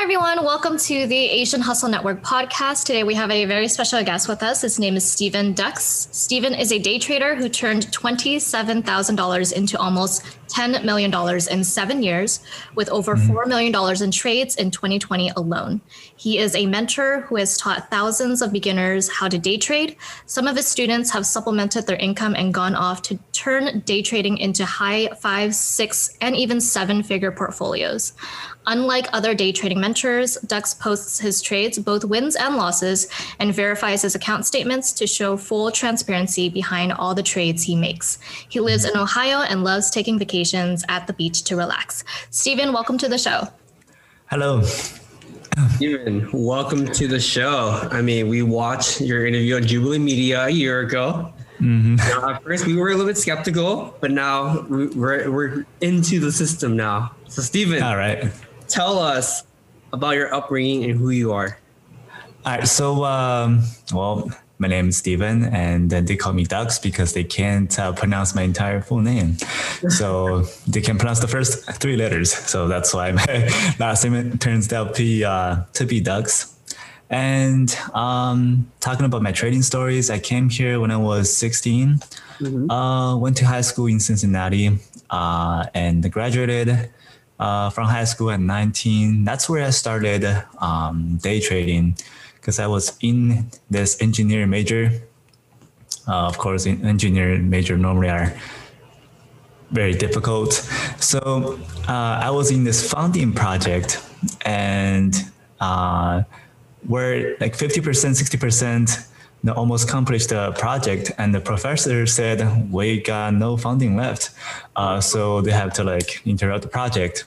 Hi, everyone. Welcome to the Asian Hustle Network podcast. Today, we have a very special guest with us. His name is Steven Dux. Steven is a day trader who turned $27,000 into almost $10 million in seven years, with over mm-hmm. $4 million in trades in 2020 alone. He is a mentor who has taught thousands of beginners how to day trade. Some of his students have supplemented their income and gone off to turn day trading into high five, six, and even seven figure portfolios. Unlike other day trading mentors, Dux posts his trades, both wins and losses, and verifies his account statements to show full transparency behind all the trades he makes. He lives in Ohio and loves taking vacations at the beach to relax. Steven, welcome to the show. Hello. Steven, welcome to the show. I mean, we watched your interview on Jubilee Media a year ago. Mm-hmm. Now, at first, we were a little bit skeptical, but now we're, we're into the system now. So, Steven. All right tell us about your upbringing and who you are. All right. So, um, well, my name is Steven, and then they call me Dux because they can't uh, pronounce my entire full name. So they can pronounce the first three letters. So that's why my last name turns out to be, uh, to be Dux. And um, talking about my trading stories, I came here when I was 16. Mm-hmm. Uh, went to high school in Cincinnati uh, and graduated uh, from high school at 19. That's where I started um, day trading because I was in this engineering major. Uh, of course, in engineering major normally are very difficult. So uh, I was in this founding project and uh, where like 50%, 60% they almost accomplished the project and the professor said we got no funding left uh, so they have to like interrupt the project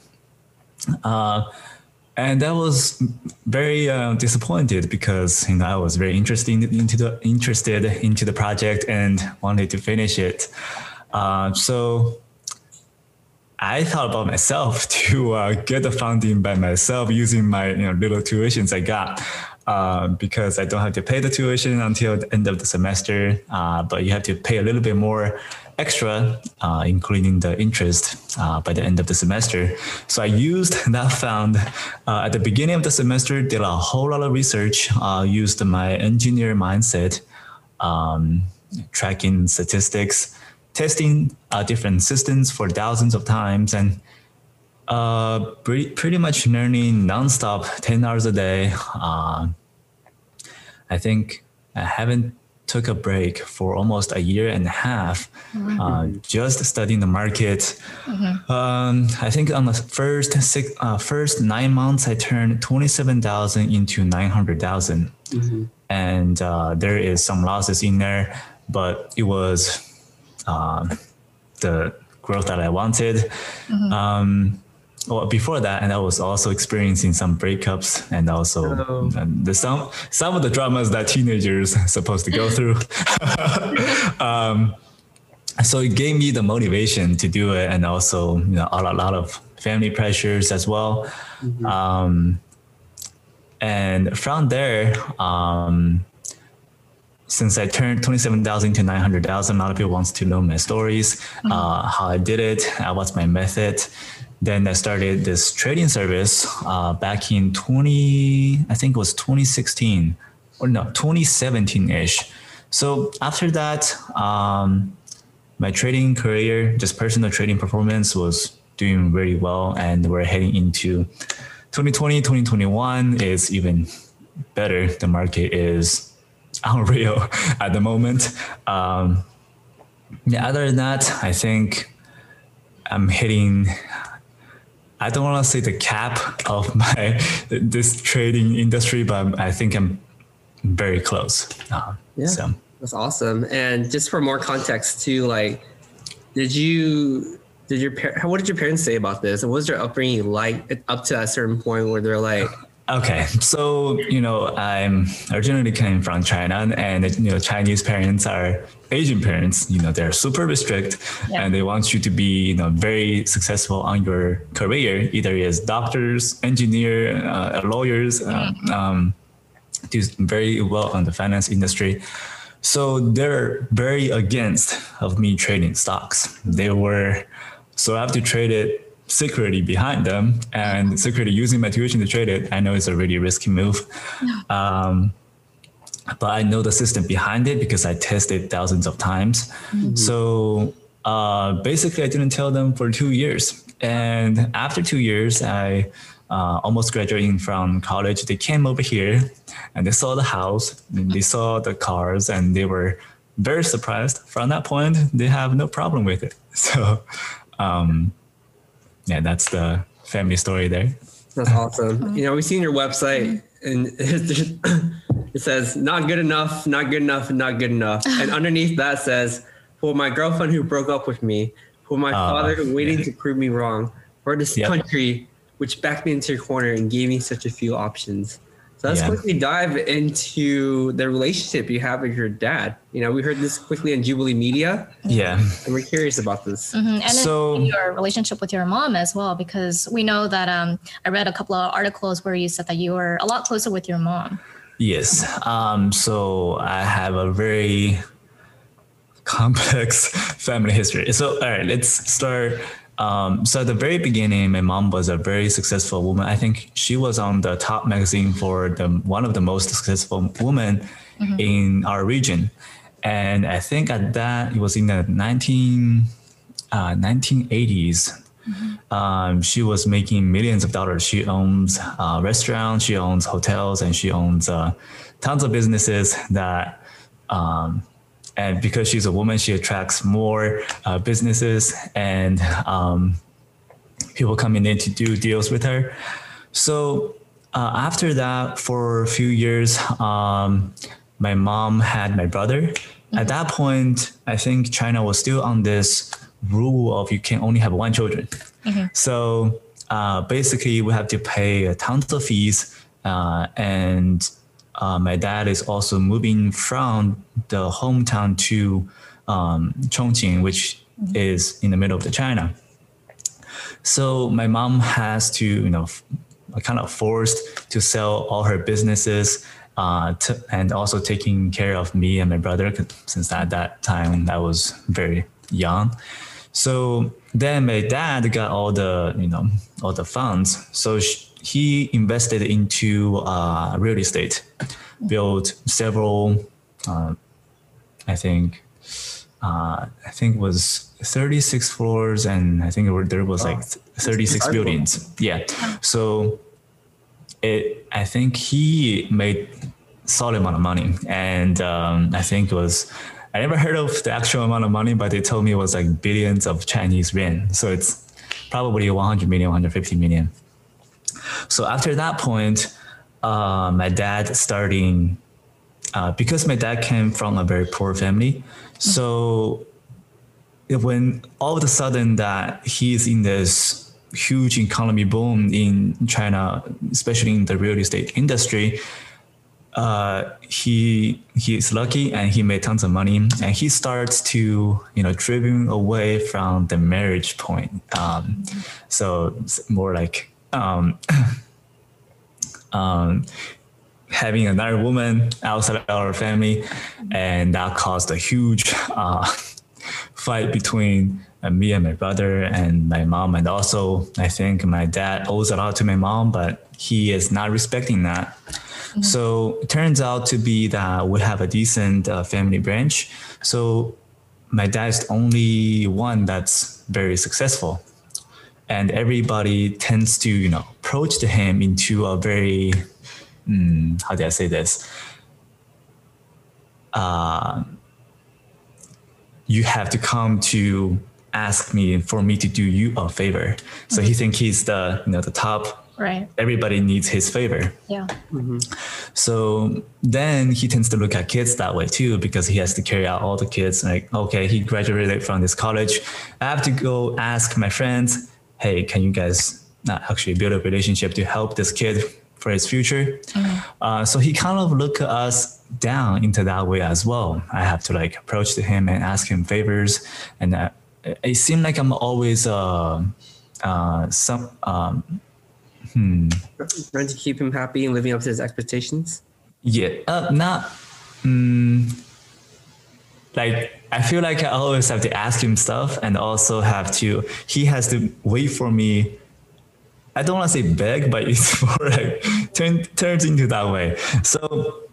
uh, and that was very uh, disappointed because you know I was very interested into the interested into the project and wanted to finish it. Uh, so I thought about myself to uh, get the funding by myself using my you know little tuitions I got. Uh, because I don't have to pay the tuition until the end of the semester, uh, but you have to pay a little bit more extra, uh, including the interest uh, by the end of the semester. So I used that fund uh, at the beginning of the semester, did a whole lot of research, uh, used my engineer mindset, um, tracking statistics, testing uh, different systems for thousands of times, and uh, pretty, pretty much learning nonstop, 10 hours a day. I think I haven't took a break for almost a year and a half, mm-hmm. uh, just studying the market. Mm-hmm. Um, I think on the first six, uh, first nine months, I turned twenty seven thousand into nine hundred thousand, mm-hmm. and uh, there is some losses in there, but it was uh, the growth that I wanted. Mm-hmm. Um, well before that and i was also experiencing some breakups and also oh. and the some some of the dramas that teenagers are supposed to go through um, so it gave me the motivation to do it and also you know a lot, a lot of family pressures as well mm-hmm. um, and from there um, since I turned 27,000 to 900,000, a lot of people wants to know my stories, mm-hmm. uh, how I did it, uh, what's my method. Then I started this trading service uh, back in 20, I think it was 2016 or no, 2017 ish. So after that, um, my trading career, just personal trading performance was doing really well. And we're heading into 2020, 2021 is even better. The market is unreal at the moment. Um, yeah, other than that, I think I'm hitting I don't want to say the cap of my this trading industry, but I think I'm very close. Uh, yeah, so. that's awesome. And just for more context, too, like, did you did your par- what did your parents say about this? And what was their upbringing like up to a certain point where they're like, Okay, so you know, I'm originally came from China, and you know, Chinese parents are Asian parents. You know, they're super strict, yeah. and they want you to be, you know, very successful on your career, either as doctors, engineer, uh, lawyers, uh, mm-hmm. um, do very well on the finance industry. So they're very against of me trading stocks. They were, so I have to trade it security behind them and security using my tuition to trade it, I know it's a really risky move. Um, but I know the system behind it because I tested thousands of times. Mm-hmm. So uh, basically, I didn't tell them for two years. And after two years, I uh, almost graduating from college, they came over here and they saw the house and they saw the cars and they were very surprised. From that point, they have no problem with it. So, um, yeah, that's the family story there. That's awesome. You know, we've seen your website and it says not good enough, not good enough, not good enough. And underneath that says, for my girlfriend who broke up with me, for my uh, father waiting yeah. to prove me wrong, for this yep. country which backed me into a corner and gave me such a few options. So let's yeah. quickly dive into the relationship you have with your dad. You know, we heard this quickly on Jubilee Media. Yeah. And we're curious about this. Mm-hmm. And so, your relationship with your mom as well, because we know that um, I read a couple of articles where you said that you were a lot closer with your mom. Yes. Um, so I have a very complex family history. So, all right, let's start um, so at the very beginning, my mom was a very successful woman. I think she was on the top magazine for the one of the most successful women mm-hmm. in our region. And I think at that it was in the 19, uh, 1980s. Mm-hmm. Um, she was making millions of dollars. She owns uh, restaurants, she owns hotels, and she owns uh, tons of businesses that um, and because she's a woman, she attracts more uh, businesses and um, people coming in to do deals with her. So uh, after that, for a few years, um, my mom had my brother. Mm-hmm. At that point, I think China was still on this rule of you can only have one children. Mm-hmm. So uh, basically, we have to pay tons of fees uh, and uh, my dad is also moving from the hometown to um, Chongqing, which mm-hmm. is in the middle of the China. So my mom has to, you know, kind of forced to sell all her businesses uh, and also taking care of me and my brother since at that time I was very young. So then my dad got all the, you know, all the funds. So she, he invested into uh, real estate, built several, uh, I think, uh, I think was 36 floors, and I think there was like 36 buildings. Yeah, so it, I think he made solid amount of money, and um, I think it was. I never heard of the actual amount of money, but they told me it was like billions of Chinese yuan. So it's probably 100 million, 150 million. So after that point, uh, my dad starting uh, because my dad came from a very poor family. So when all of a sudden that he's in this huge economy boom in China, especially in the real estate industry, uh, he he is lucky and he made tons of money and he starts to you know driving away from the marriage point. Um, so more like um, um, having another woman outside of our family, and that caused a huge uh, fight between uh, me and my brother and my mom, and also I think my dad owes a lot to my mom, but he is not respecting that. Mm-hmm. So it turns out to be that we have a decent uh, family branch. So my dad is the only one that's very successful and everybody tends to you know approach to him into a very um, how do I say this? Uh, you have to come to ask me for me to do you a favor. So mm-hmm. he think he's the you know the top. Right. Everybody needs his favor. Yeah. Mm-hmm. So then he tends to look at kids that way too, because he has to carry out all the kids. Like, okay, he graduated from this college. I have to go ask my friends hey, can you guys not actually build a relationship to help this kid for his future. Uh, so he kind of look us down into that way as well. I have to like approach to him and ask him favors, and uh, it seemed like I'm always uh, uh, some um, Trying to keep him happy and living up to his expectations. yeah, uh, not mm, like I feel like I always have to ask him stuff, and also have to he has to wait for me. I don't want to say beg, but it's more like turn, turns into that way. So,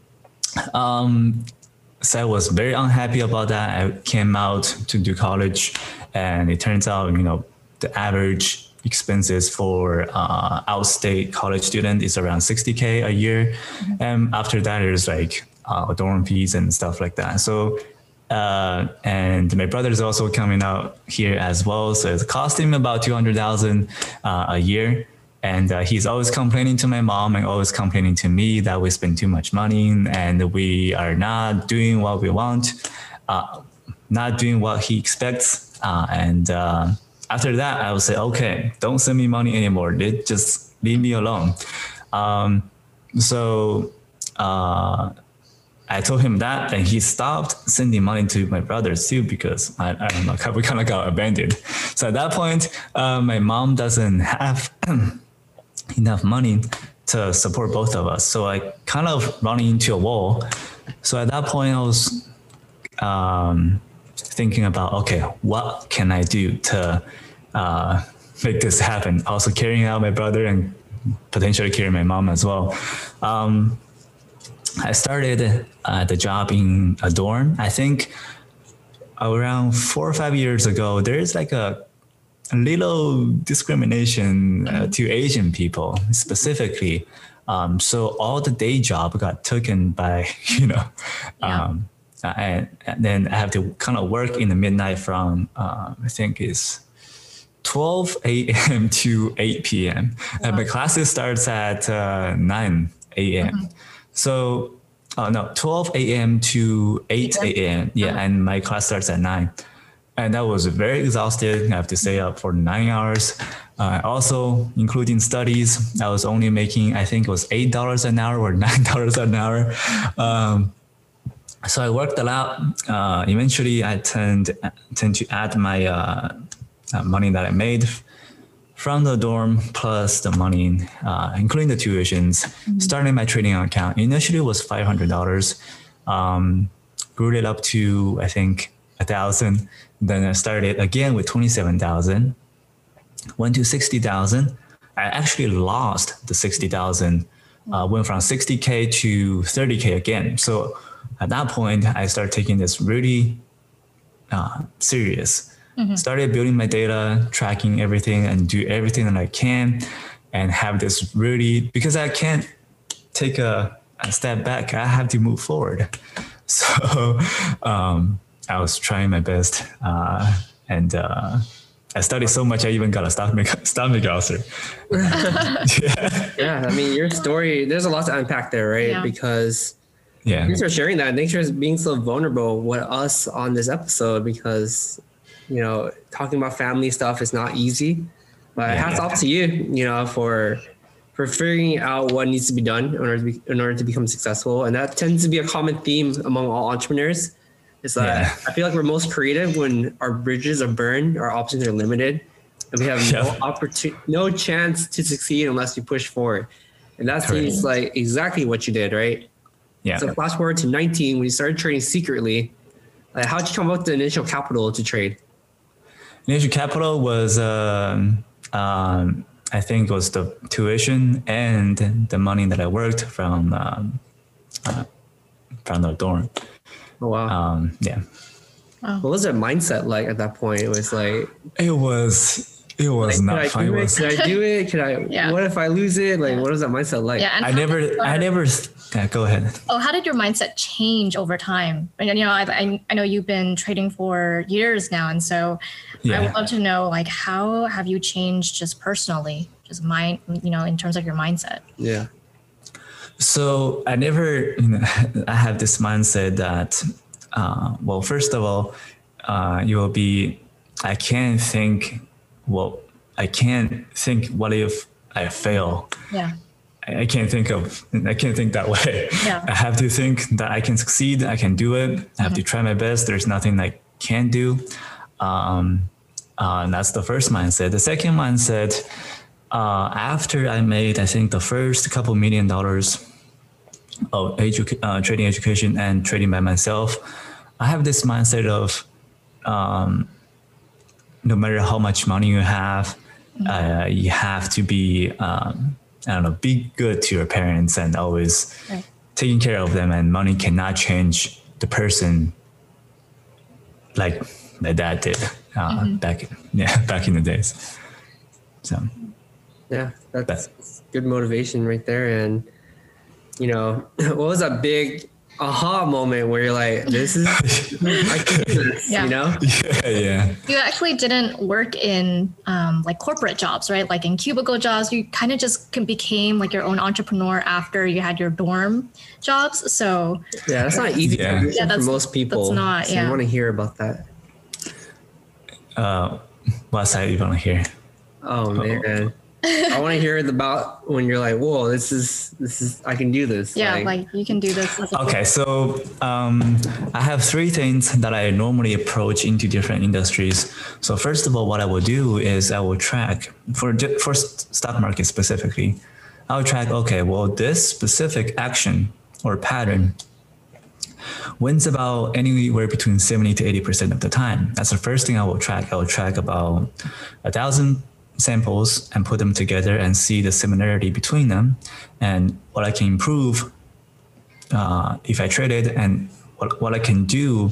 um, so I was very unhappy about that. I came out to do college, and it turns out you know the average expenses for uh, outstate college student is around 60k a year, and after that there's like uh, dorm fees and stuff like that. So uh, and my brother is also coming out here as well. So it's costing him about 200,000 uh, a year. And uh, he's always complaining to my mom and always complaining to me that we spend too much money and we are not doing what we want, uh, not doing what he expects. Uh, and uh, after that, I would say, okay, don't send me money anymore. Just leave me alone. Um, so uh, I told him that, and he stopped sending money to my brothers too because I, I don't know, we kind of got abandoned. So at that point, uh, my mom doesn't have enough money to support both of us. So I kind of running into a wall. So at that point, I was um, thinking about, okay, what can I do to uh, make this happen? Also carrying out my brother and potentially carrying my mom as well. Um, I started uh, the job in a dorm. I think around four or five years ago, there is like a, a little discrimination uh, to Asian people specifically. Um, so all the day job got taken by, you know, Yeah. um, and, and then I have to kind of work in the midnight from, uh, I think it's 12 a.m. to 8 p.m. And my classes starts at uh, 9 a.m. So, oh no, 12 a.m. to 8 a.m. Yeah, and my class starts at 9. And that was very exhausted. I have to stay up for nine hours. Uh, also, including studies, I was only making, I think it was $8 an hour or $9 an hour. Um, so I worked a lot. Uh, eventually, I tend tend to add my uh, uh, money that I made from the dorm plus the money, uh, including the tuitions. Starting my trading account initially it was five hundred dollars. Um, grew it up to I think a thousand. Then I started again with twenty seven thousand. Went to sixty thousand. I actually lost the sixty thousand. Uh, went from sixty k to thirty k again. So at that point, I started taking this really uh, serious. Started building my data, tracking everything, and do everything that I can, and have this really because I can't take a, a step back. I have to move forward. So um, I was trying my best, uh, and uh, I studied so much. I even got a stomach stomach ulcer. yeah, Yeah, I mean, your story, there's a lot to unpack there, right? Yeah. Because yeah, thanks for sharing that. Thanks for being so vulnerable with us on this episode because, you know, talking about family stuff is not easy. But Yeah. hats off to you, you know, for for figuring out what needs to be done in order to be, in order to become successful. And that tends to be a common theme among all entrepreneurs. Is that Yeah. I feel like we're most creative when our bridges are burned, our options are limited, and we have no opportunity, no chance to succeed unless you push forward. And that Correct. seems like exactly what you did, right? yeah. So flash forward to 19 when you started trading secretly. Like, how'd you come up with the initial capital to trade? Initial capital was, um, um, I think, it was the tuition and the money that I worked from um, uh, from the dorm. Oh wow. Um, yeah, what was that mindset like at that point? It was like, it was it was could not I fun. It do it? was, Could I do it? Could I? Yeah. What if I lose it? Like, what was that mindset like? Yeah. I never, I never. Yeah, go ahead. Oh, how did your mindset change over time? And you know, I, I, I know you've been trading for years now, and so I would love to know, like, how have you changed just personally, just mind, you know, in terms of your mindset? Yeah. So I never, you know, I have this mindset that, uh, well, first of all, uh, you will be, I can't think, well, I can't think what if I fail. Yeah. I, can't think of I can't think that way. Yeah. I have to think that I can succeed. I can do it. I have to try my best. There's nothing I can't do. Um, uh, and that's the first mindset. The second mindset, uh, after I made, I think the first couple million dollars of edu- uh, trading education and trading by myself, I have this mindset of um, no matter how much money you have, uh, you have to be, um, I don't know, be good to your parents and always Right. taking care of them. And money cannot change the person like my dad did uh, back, yeah, back in the days. So. Yeah, that's good motivation right there. And you know, what was that big aha moment where you're like, "This is I can do this," Yeah. you know? Yeah, yeah. You actually didn't work in um, like corporate jobs, right? Like in cubicle jobs, you kind of just can- became like your own entrepreneur after you had your dorm jobs. So Yeah, that's not easy Yeah. transition Yeah, for most people. that's not, so yeah. you want to hear about that. Uh, what side you want to hear? Oh man. I want to hear about when you're like, "Whoa, this is this is I can do this." yeah, like, you can do this. Okay, so um, I have three things that I normally approach into different industries. So first of all, what I will do is I will track for di- for stock market specifically. I will track. Okay, well, this specific action or pattern wins about anywhere between 70 to 80 percent of the time. That's the first thing I will track. I will track about a thousand samples and put them together and see the similarity between them and what I can improve uh, if I trade it and what, what I can do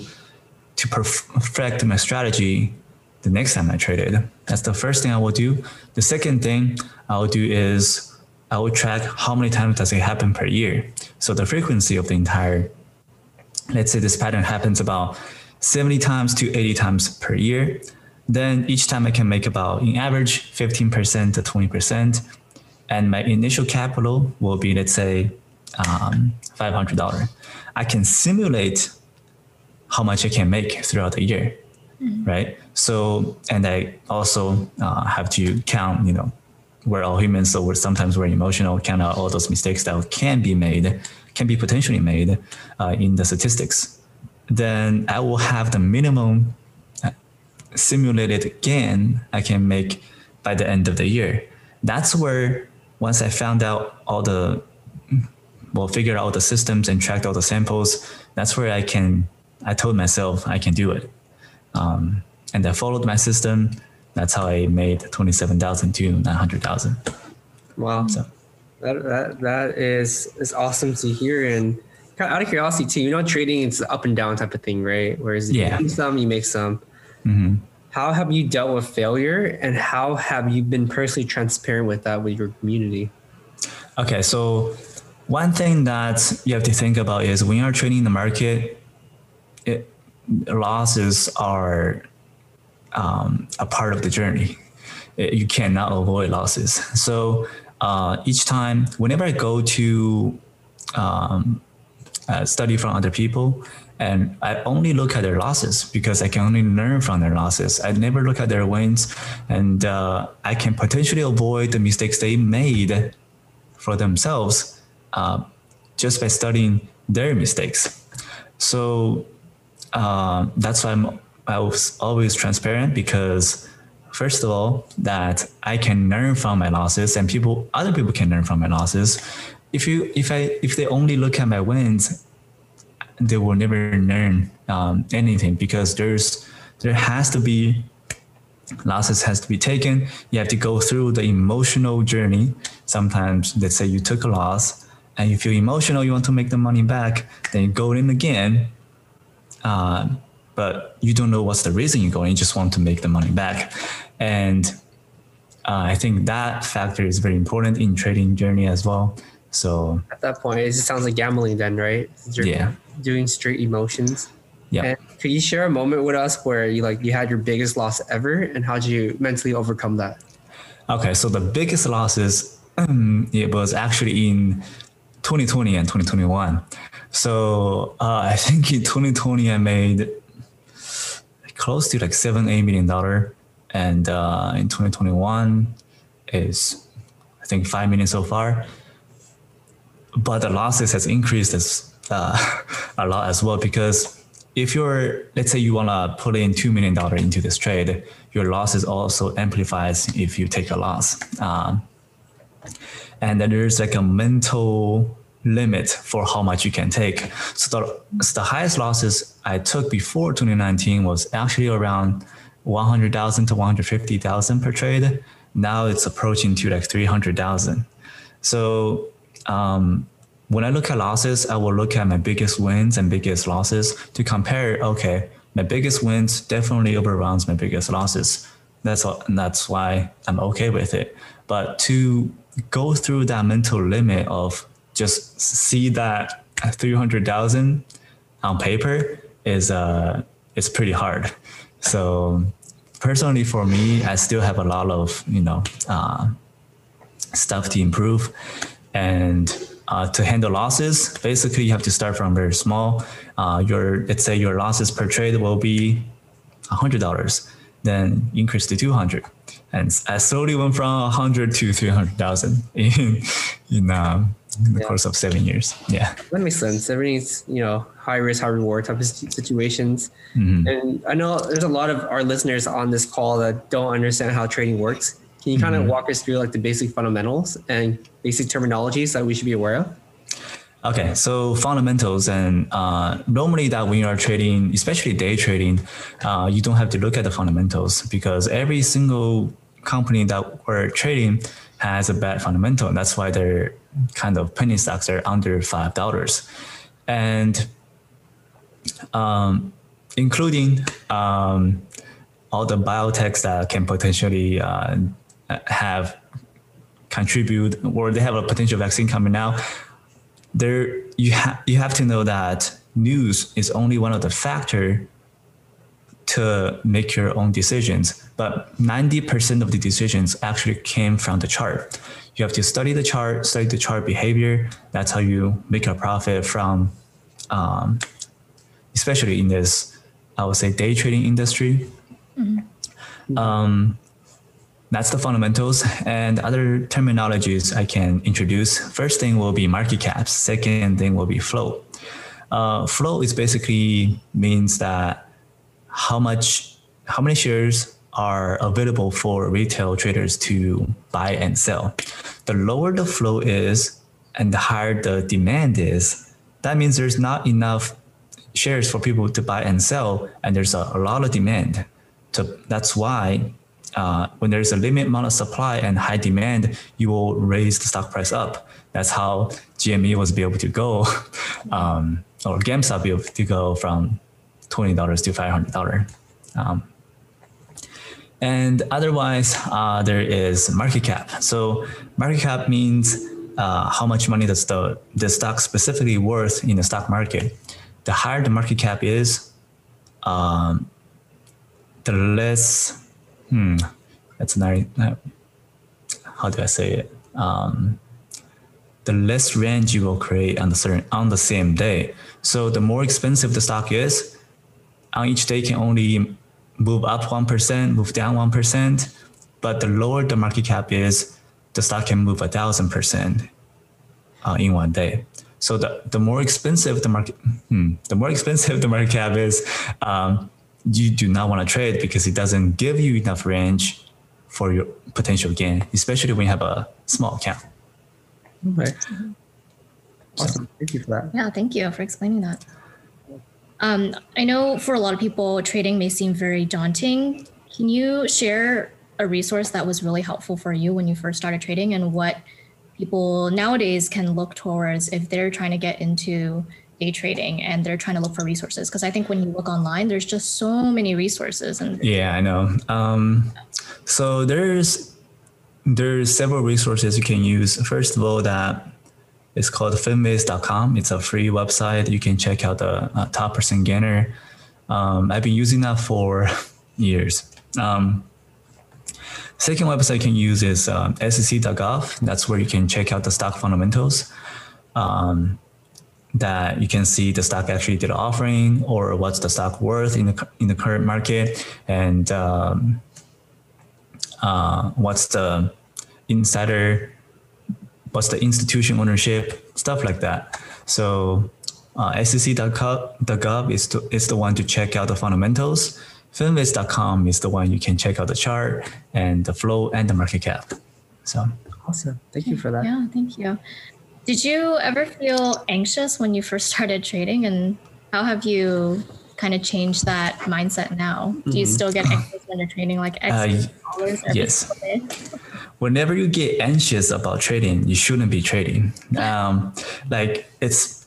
to perfect my strategy the next time I trade it. That's the first thing I will do. The second thing I will do is I will track how many times does it happen per year. So the frequency of the entire, let's say this pattern happens about 70 times to 80 times per year. Then each time I can make about, in average, 15% to 20%. And my initial capital will be, let's say, um, $500. I can simulate how much I can make throughout the year, right? So, and I also uh, have to count, you know, we're all humans, so we're sometimes we're emotional, count out all those mistakes that can be made, can be potentially made uh, in the statistics. Then I will have the minimum simulated again, I can make by the end of the year. That's where once I found out all the well, figured out the systems and tracked all the samples. That's where I can. I told myself I can do it, um, and I followed my system. That's how I made twenty-seven thousand to nine hundred thousand. Wow. So That, that that is is awesome to hear and out of curiosity too. You know, trading it's up and down type of thing, right? Whereas Yeah. you do some, you make some. Hmm How have you dealt with failure, and how have you been personally transparent with that with your community? Okay, so one thing that you have to think about is when you're trading the market, it, losses are um, a part of the journey. It- you cannot avoid losses. So uh, each time, whenever I go to um, uh, study from other people, and I only look at their losses because I can only learn from their losses. I never look at their wins, and uh, I can potentially avoid the mistakes they made for themselves uh, just by studying their mistakes. So uh, that's why I'm I was always transparent because first of all that I can learn from my losses and people other people can learn from my losses. If you if I if they only look at my wins, they will never learn um, anything because there's there has to be losses has to be taken. You have to go through the emotional journey. Sometimes, let's say you took a loss and you feel emotional, you want to make the money back, then you go in again. Um, but you don't know what's the reason you go in, you just want to make the money back. And uh, I think that factor is very important in trading journey as well. So At that point, it just sounds like gambling, then, right? Yeah. Doing straight emotions. yeah. And could you share a moment with us where you like you had your biggest loss ever, and how did you mentally overcome that? Okay, so the biggest losses it was actually in 2020 and 2021. So uh, I think in 2020 I made close to like seven eight million dollar, and uh, in 2021 is I think five million so far. But the losses has increased as, uh, a lot as well because if you're let's say you want to put in two million dollar into this trade, your losses also amplifies if you take a loss. Um, and then there's like a mental limit for how much you can take. So the, so the highest losses I took before 2019 was actually around 100,000 to 150,000 per trade. Now it's approaching to like 300,000. So um, when I look at losses, I will look at my biggest wins and biggest losses to compare. Okay, my biggest wins definitely overruns my biggest losses. That's all, that's why I'm okay with it. But to go through that mental limit of just see that 300,000 on paper is uh it's pretty hard. So personally for me, I still have a lot of, you know, uh, stuff to improve and uh, to handle losses, basically you have to start from very small. Uh, your let's say your losses per trade will be hundred dollars, then increase to two hundred, and I slowly went from hundred to three hundred thousand in in, um, in the yeah. course of seven years. Yeah, that makes sense. Everything's you know high risk, high reward type of situations, mm-hmm. and I know there's a lot of our listeners on this call that don't understand how trading works. Can you kind mm-hmm. of walk us through like the basic fundamentals and basic terminologies that we should be aware of? Okay, so fundamentals and uh, normally that when you are trading, especially day trading, uh, you don't have to look at the fundamentals because every single company that we're trading has a bad fundamental. And That's why they're kind of penny stocks are under five dollars, and um, including um, all the biotechs that can potentially uh, have contribute or they have a potential vaccine coming out there you have you have to know that news is only one of the factor to make your own decisions. But 90% of the decisions actually came from the chart. You have to study the chart study the chart behavior. That's how you make a profit from um, especially in this i would say day trading industry. Mm-hmm. um, that's the fundamentals and other terminologies I can introduce. First thing will be market caps. Second thing will be flow. Uh, flow is basically means that how much, how many shares are available for retail traders to buy and sell. The lower the flow is and the higher the demand is, that means there's not enough shares for people to buy and sell, and there's a, a lot of demand. So that's why uh, when there's a limit amount of supply and high demand, you will raise the stock price up. That's how GME was able to go, um, or GameStop be able to go from twenty dollars to five hundred dollar. Um, and otherwise, uh, there is market cap. So market cap means uh, how much money does the the stock specifically worth in the stock market. The higher the market cap is, um, the less hmm, that's not, how do I say it? Um, the less range you will create on the certain on the same day. So the more expensive the stock is, on each day can only move up one percent, move down one percent. But the lower the market cap is, the stock can move a thousand percent uh, in one day. So the, the more expensive the market, hmm, the more expensive the market cap is, um, you do not want to trade because it doesn't give you enough range for your potential gain, especially when you have a small account. Okay. Awesome. So, thank you for that. Yeah, thank you for explaining that. Um, I know for a lot of people, trading may seem very daunting. Can you share a resource that was really helpful for you when you first started trading and what people nowadays can look towards if they're trying to get into day trading and they're trying to look for resources. Because i think when you look online there's just so many resources and yeah i know. Um, so there's there's several resources you can use. First of all that it's called finviz.com it's a free website. You can check out the uh, top percent gainer. Um, i've been using that for years. Um, second website you can use is um, sec.gov that's where you can check out the stock fundamentals. Um, that you can see the stock actually did offering or what's the stock worth in the in the current market and um, uh, what's the insider what's the institution ownership stuff like that. So uh, SEC.gov is, to, is the one to check out the fundamentals. Finviz.com is the one you can check out the chart and the flow and the market cap. So awesome. Thank you for that. Yeah, thank you. Did you ever feel anxious when you first started trading and how have you kind of changed that mindset now? Do you Mm-hmm. still get anxious when you're trading like X Uh, dollars every yes. day? whenever you get anxious about trading, you shouldn't be trading. Um, like it's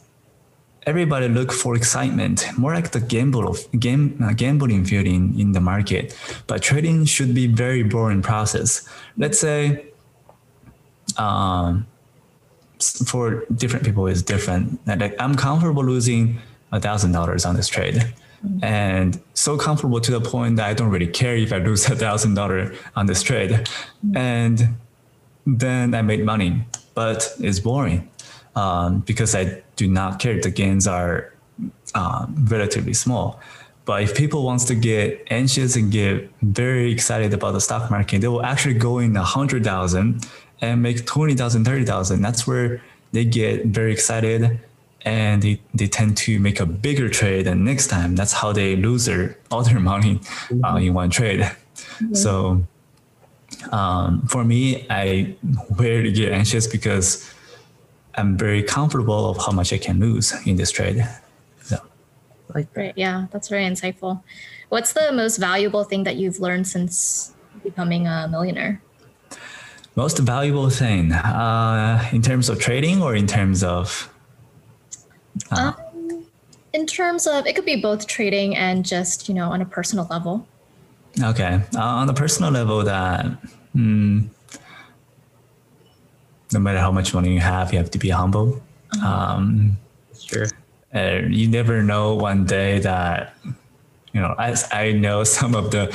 everybody look for excitement, more like the gamble of game uh, gambling feeling in the market. But trading should be very boring process. Let's say, um, for different people is different. Like I'm comfortable losing a thousand dollars on this trade. And so comfortable to the point that I don't really care if I lose a thousand dollar on this trade. And then I made money, but it's boring um, because I do not care. The gains are um, relatively small. But if people wants to get anxious and get very excited about the stock market, they will actually go in a hundred thousand and make 20,000, 30,000. That's where they get very excited and they, they tend to make a bigger trade and next time that's how they lose their all their money uh, in one trade. So um, for me, I rarely get anxious because I'm very comfortable of how much I can lose in this trade. So Like Great. Yeah, that's very insightful. What's the most valuable thing that you've learned since becoming a millionaire? Most valuable thing uh, in terms of trading or in terms of Um, in terms of, it could be both trading and just, you know, on a personal level. okay uh, on a personal level that mm, no matter how much money you have, you have to be humble. Um, sure. uh, you never know one day that you know as i know some of the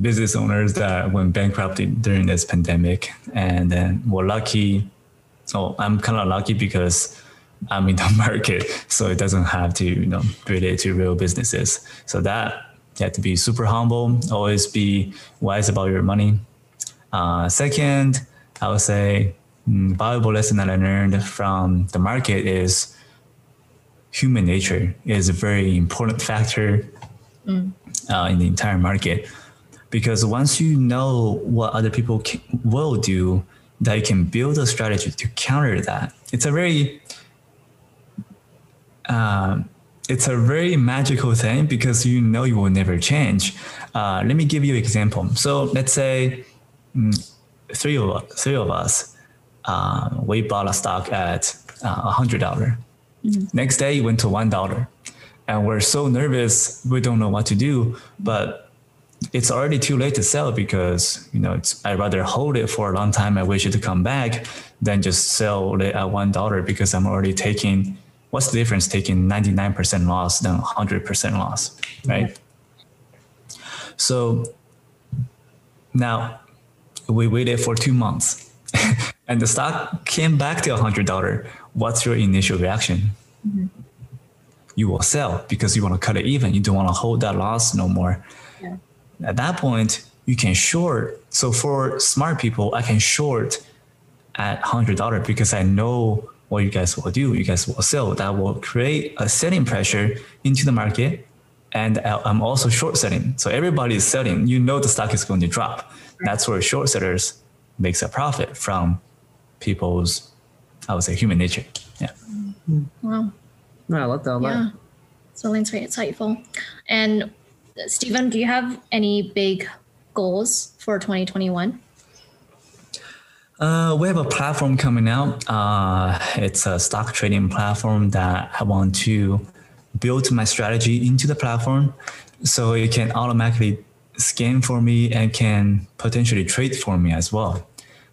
business owners that went bankrupt during this pandemic. And then were lucky. So i'm kind of lucky because i'm in the market so it doesn't have to you know relate to real businesses. So that you have to be super humble always be wise about your money. Uh, second i would say mm, valuable lesson that i learned from the market is human nature is a very important factor uh, in the entire market because once you know what other people can, will do that you can build a strategy to counter that. It's a very um, it's a very magical thing because you know you will never change. Uh, let me give you an example. So let's say mm, three of us, three of us uh, we bought a stock at uh, $100 Next day, it went to one dollar, and we're so nervous we don't know what to do. But it's already too late to sell because you know it's, I'd rather hold it for a long time. I wish it to come back than just sell it at one dollar because I'm already taking. What's the difference taking 99% loss than 100% loss, right? So now we waited for two months and the stock came back to $100 what's your initial reaction mm-hmm. you will sell because you want to cut it even you don't want to hold that loss no more Yeah. At that point you can short so for smart people i can short at $100 because i know what you guys will do you guys will sell that will create a selling pressure into the market and I- i'm also short selling so everybody is selling you know the stock is going to drop that's where short sellers makes a profit from people's i would say human nature yeah mm-hmm. Wow. No, I love that a lot. Yeah. So Lane's very insightful. And Steven, do you have any big goals for 2021? Uh, we have a platform coming out. Uh, it's a stock trading platform that I want to build my strategy into the platform so it can automatically scan for me and can potentially trade for me as well.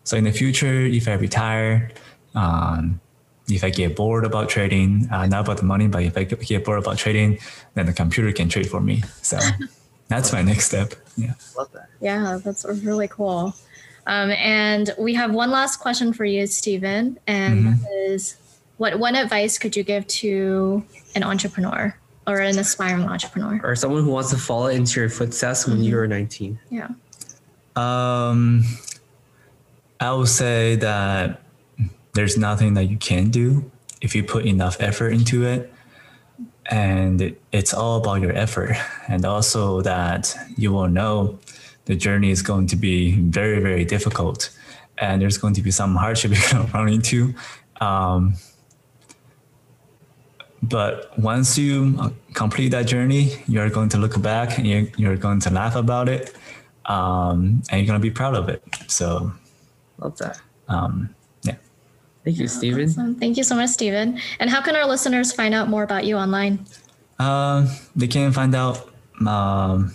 So in the future, if I retire, um, if I get bored about trading, uh, not about the money, but if I get bored about trading, then the computer can trade for me. So that's my next step. Yeah. Love that. Yeah, that's really cool. Um, and we have one last question for you, Steven, and that is what one advice could you give to an entrepreneur or an aspiring entrepreneur? Or someone who wants to follow into your footsteps when you were 19. Yeah. Um, I would say that there's nothing that you can do if you put enough effort into it, and it's all about your effort, and also that you will know the journey is going to be very, very difficult, and there's going to be some hardship you're going to run into. Um, but once you complete that journey, you're going to look back and you're, you're going to laugh about it, um, and you're going to be proud of it. So, love that. Um. Thank you, Steven. Awesome. Thank you so much, Steven. And how can our listeners find out more about you online? Uh, they can find out um,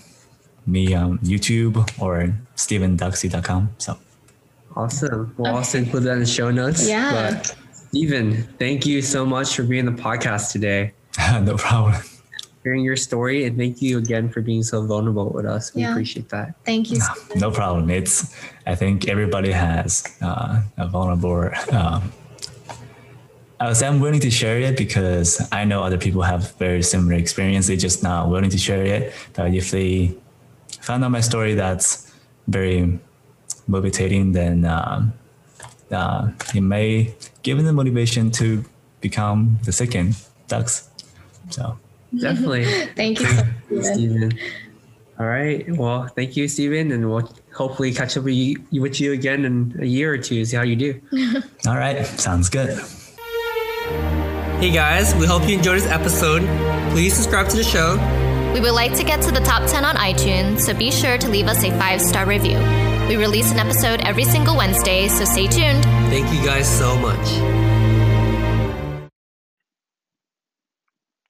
me on YouTube or stevendux.com. So awesome. We'll okay. also include that in the show notes. Yeah. But Steven, thank you so much for being the podcast today. no problem. Hearing your story and thank you again for being so vulnerable with us. We yeah. appreciate that. Thank you. No, no, problem. It's I think everybody has uh, a vulnerable. Um, I was I'm willing to share it because I know other people have very similar experience. They're just not willing to share it. But if they found out my story that's very motivating, then um, uh, it may give them the motivation to become the second Dux. So definitely. thank you, Steven. All right. Well, thank you, Steven, and we'll hopefully catch up with you, with you again in a year or two. See how you do. All right. Sounds good. Hey guys, we hope you enjoyed this episode. Please subscribe to the show. We would like to get to the top 10 on iTunes, so be sure to leave us a five star review. We release an episode every single Wednesday, so stay tuned. Thank you guys so much.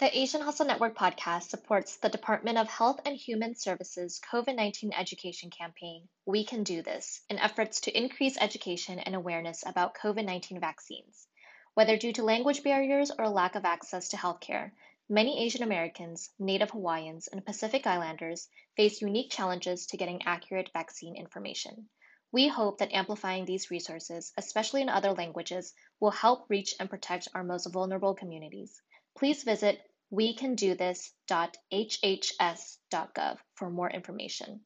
The Asian Hustle Network podcast supports the Department of Health and Human Services COVID 19 education campaign, We Can Do This, in efforts to increase education and awareness about COVID 19 vaccines. Whether due to language barriers or lack of access to healthcare, Many Asian Americans, Native Hawaiians, and Pacific Islanders face unique challenges to getting accurate vaccine information. We hope that amplifying these resources, especially in other languages, will help reach and protect our most vulnerable communities. Please visit wecandothis.hhs.gov for more information.